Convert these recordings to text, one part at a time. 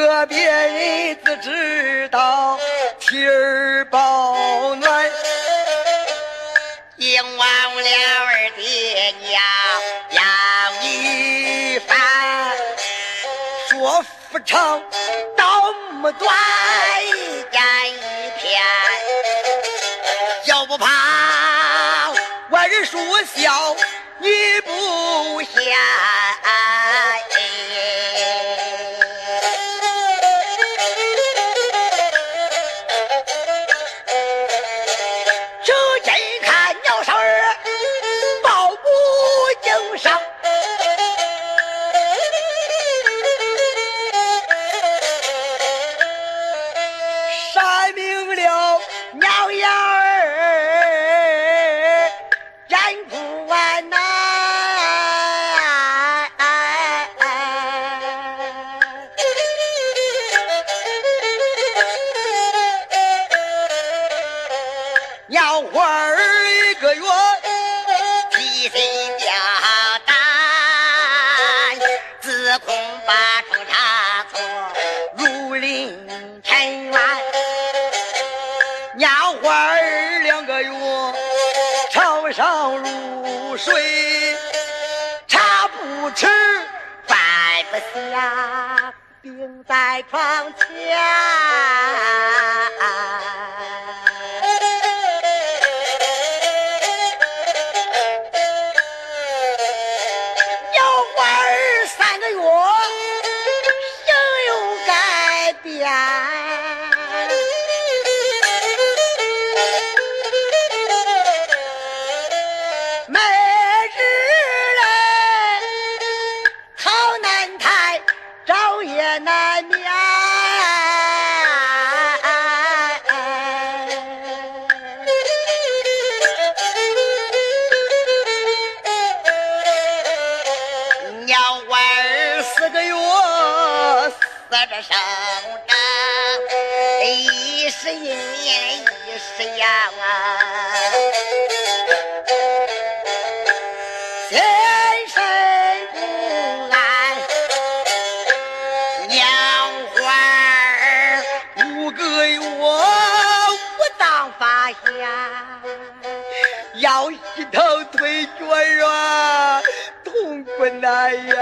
个别人只知道妻儿保暖，硬往两耳里娘，要你烦，说不长道不短，一天一天，就不怕外人说笑，你不。水茶不吃，饭不香，病在床前。下，腰膝头腿脚软，痛苦难呀。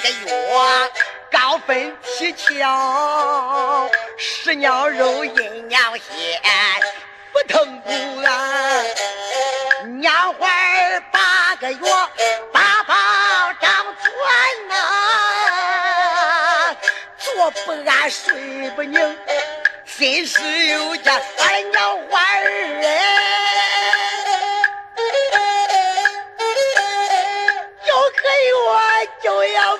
个月，高分蹊跷，食鸟肉，阴鸟血，不疼不安。娘怀八个月，八宝长全呐，坐不安，睡不宁，心事有家，俺娘怀儿哎。就要。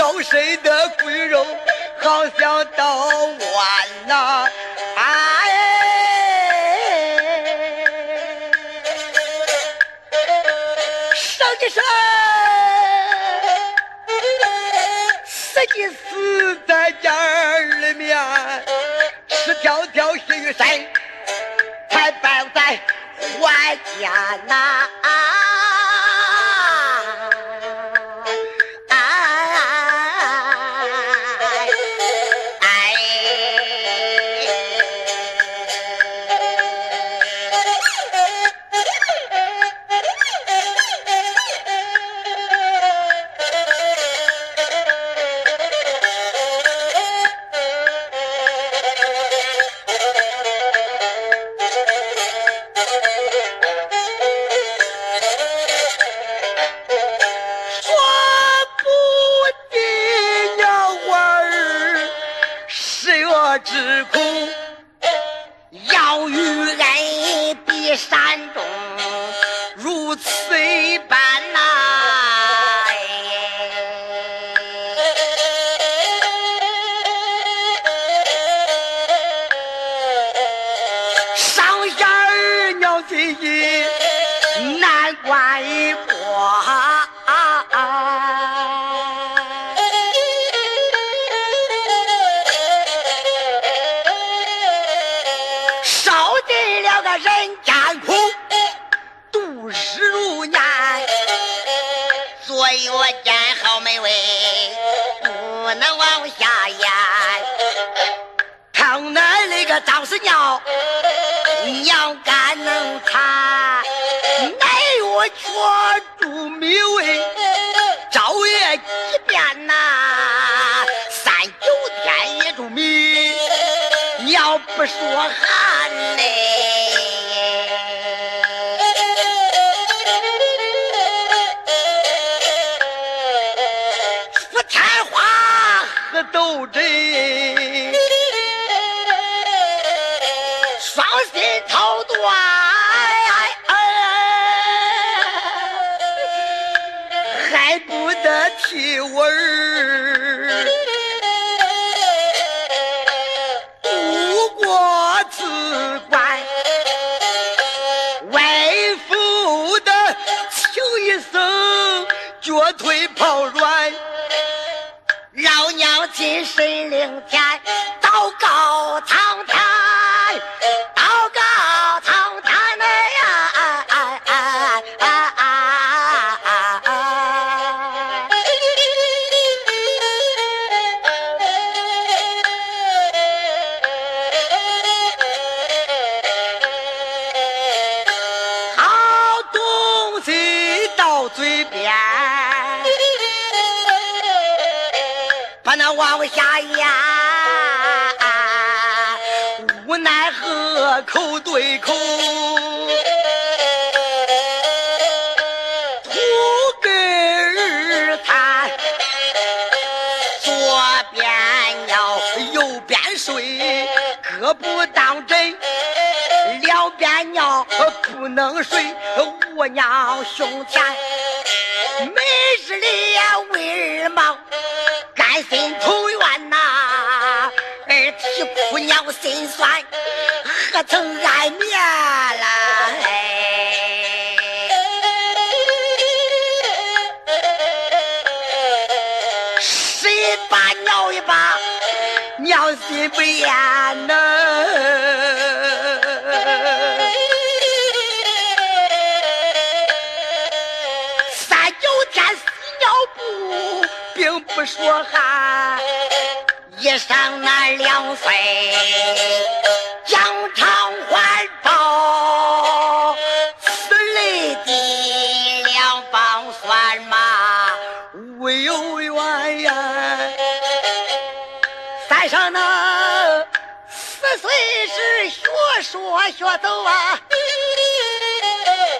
周身的骨肉好像刀剜呐，哎，上一生死的死在家里面，赤条条心与身，才摆在怀家呐。张四娘，娘干能产，乃月缺住米喂，朝夜几遍呐，三九天也住米，娘不说寒嘞，不能往下咽，无奈何口对口，土根儿叹，左边尿，右边睡，各不当真，两边尿不能睡，我娘胸前，没日里呀为儿忙。甘心投缘呐，儿啼哭娘心酸，何曾安眠了？谁把尿一把，娘心不厌说哈，一上那两岁，疆场环抱，此类的两方算嘛无有缘呀。山上那四岁时学说学走啊，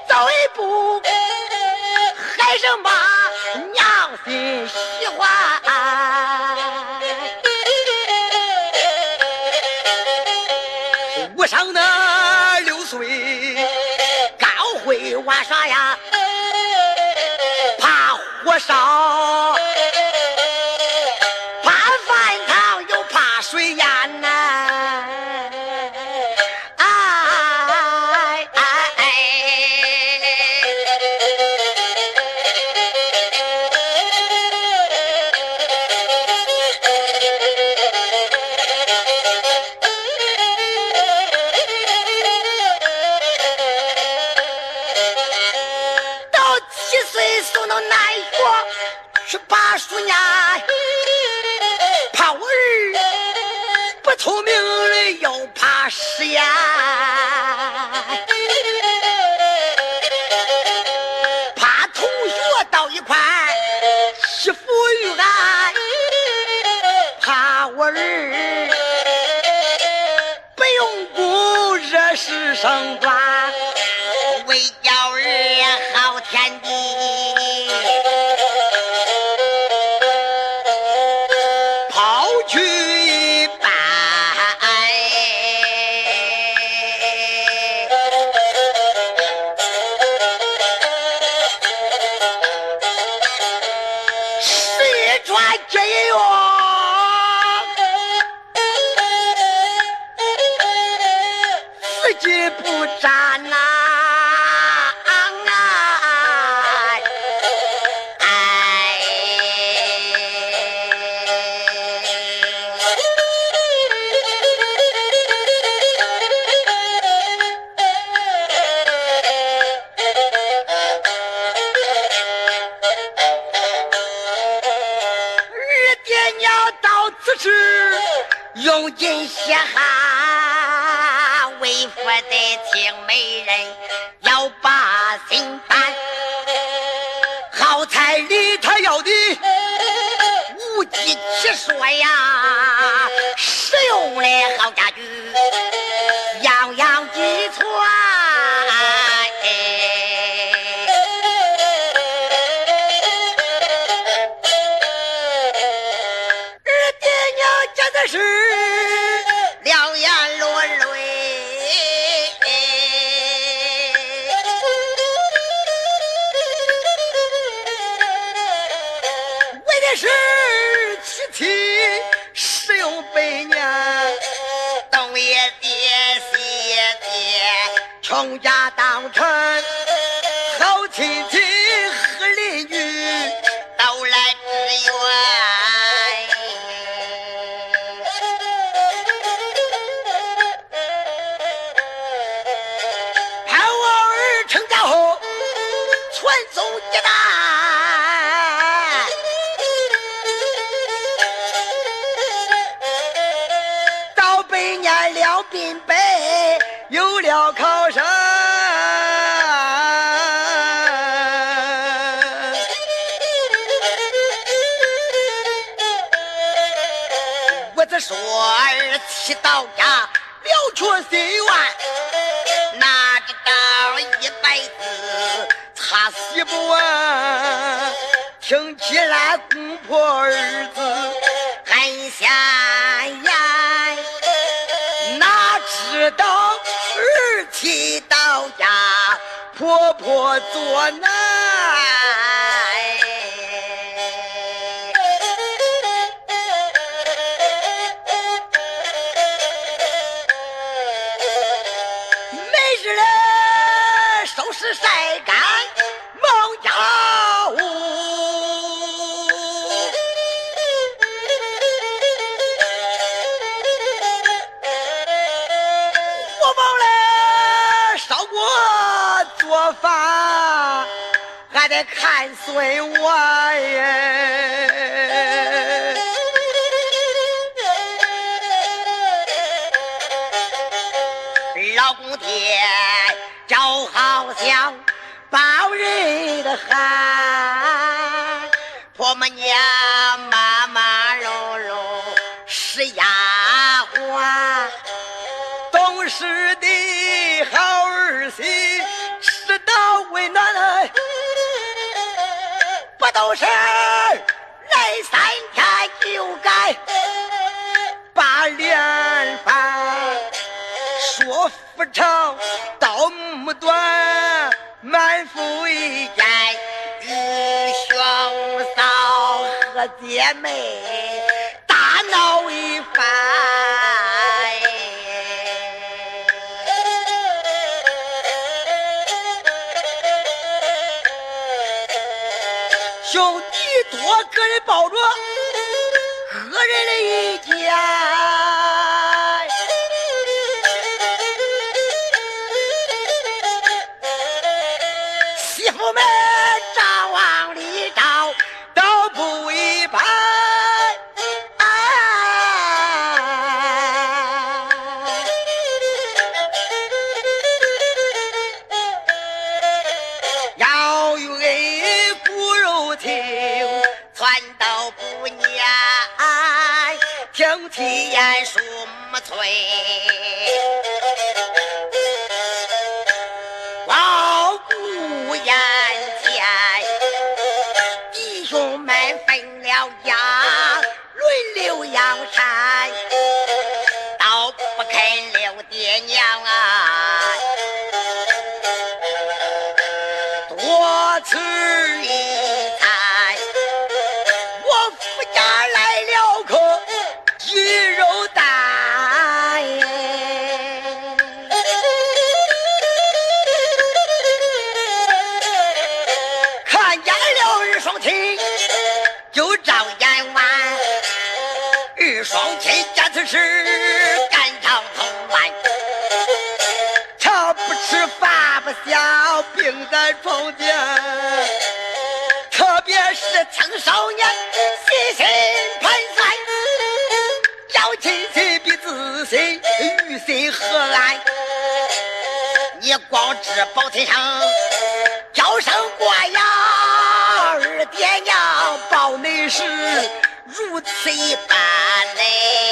走一步还是妈娘心。喜欢上。药，自己不沾呐、二爹娘到此时，用尽血汗，无计其说呀，实用的好家具，东，家当成好亲戚和邻居说儿妻到家了却心愿，哪知道一辈子擦洗不完，听起来公婆儿子很显眼，哪知道儿妻到家婆婆作难。晒干忙家务。我忘了烧锅做饭，还得看孙娃耶。丫鬟，懂事的好儿媳知道为难，不懂事来三天就该把脸翻。说不长，道不短，满腹一见与兄嫂和姐妹。兄弟多个人抱着个人的意见。媳妇们照往里照，都不一家。对。二双亲见此事，肝肠痛乱，茶不吃饭不香，病在床前。特别是青少年，细心盘算，交亲戚比自心，于心何安？你光知报亲生，叫声过呀，二爹娘报你是如此一般嘞。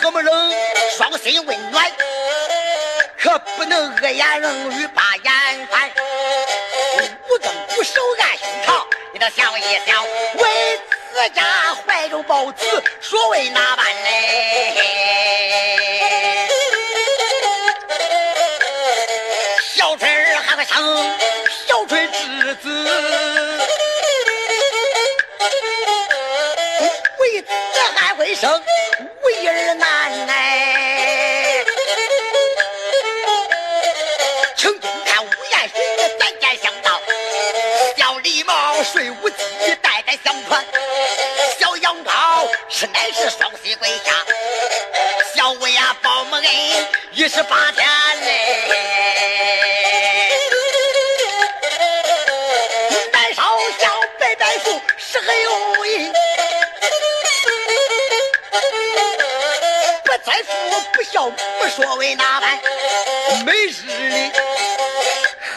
夫人和睦冷，双心温暖，可不能恶言冷语把眼翻。五更不守按胸膛，你得想一想，为自家怀中抱子，所谓哪般嘞？小春儿还会生，小春之子，为子还会生，为哪般？每日里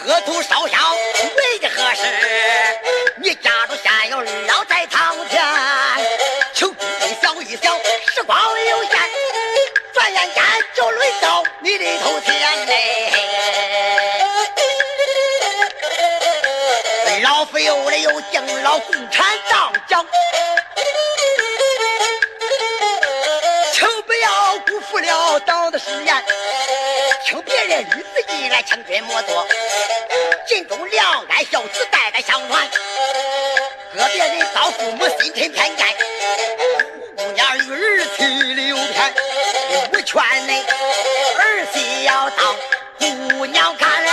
喝土烧香为的何事？你家中下有二老在堂前，求你想一想，时光有限，转眼间就轮到你的头前嘞。老夫有的有敬老共产人日子一来，请君莫做，尽忠良爱孝子代代相传。个别人遭父母心存偏见，姑娘与儿去留偏。我劝你儿媳要当姑娘看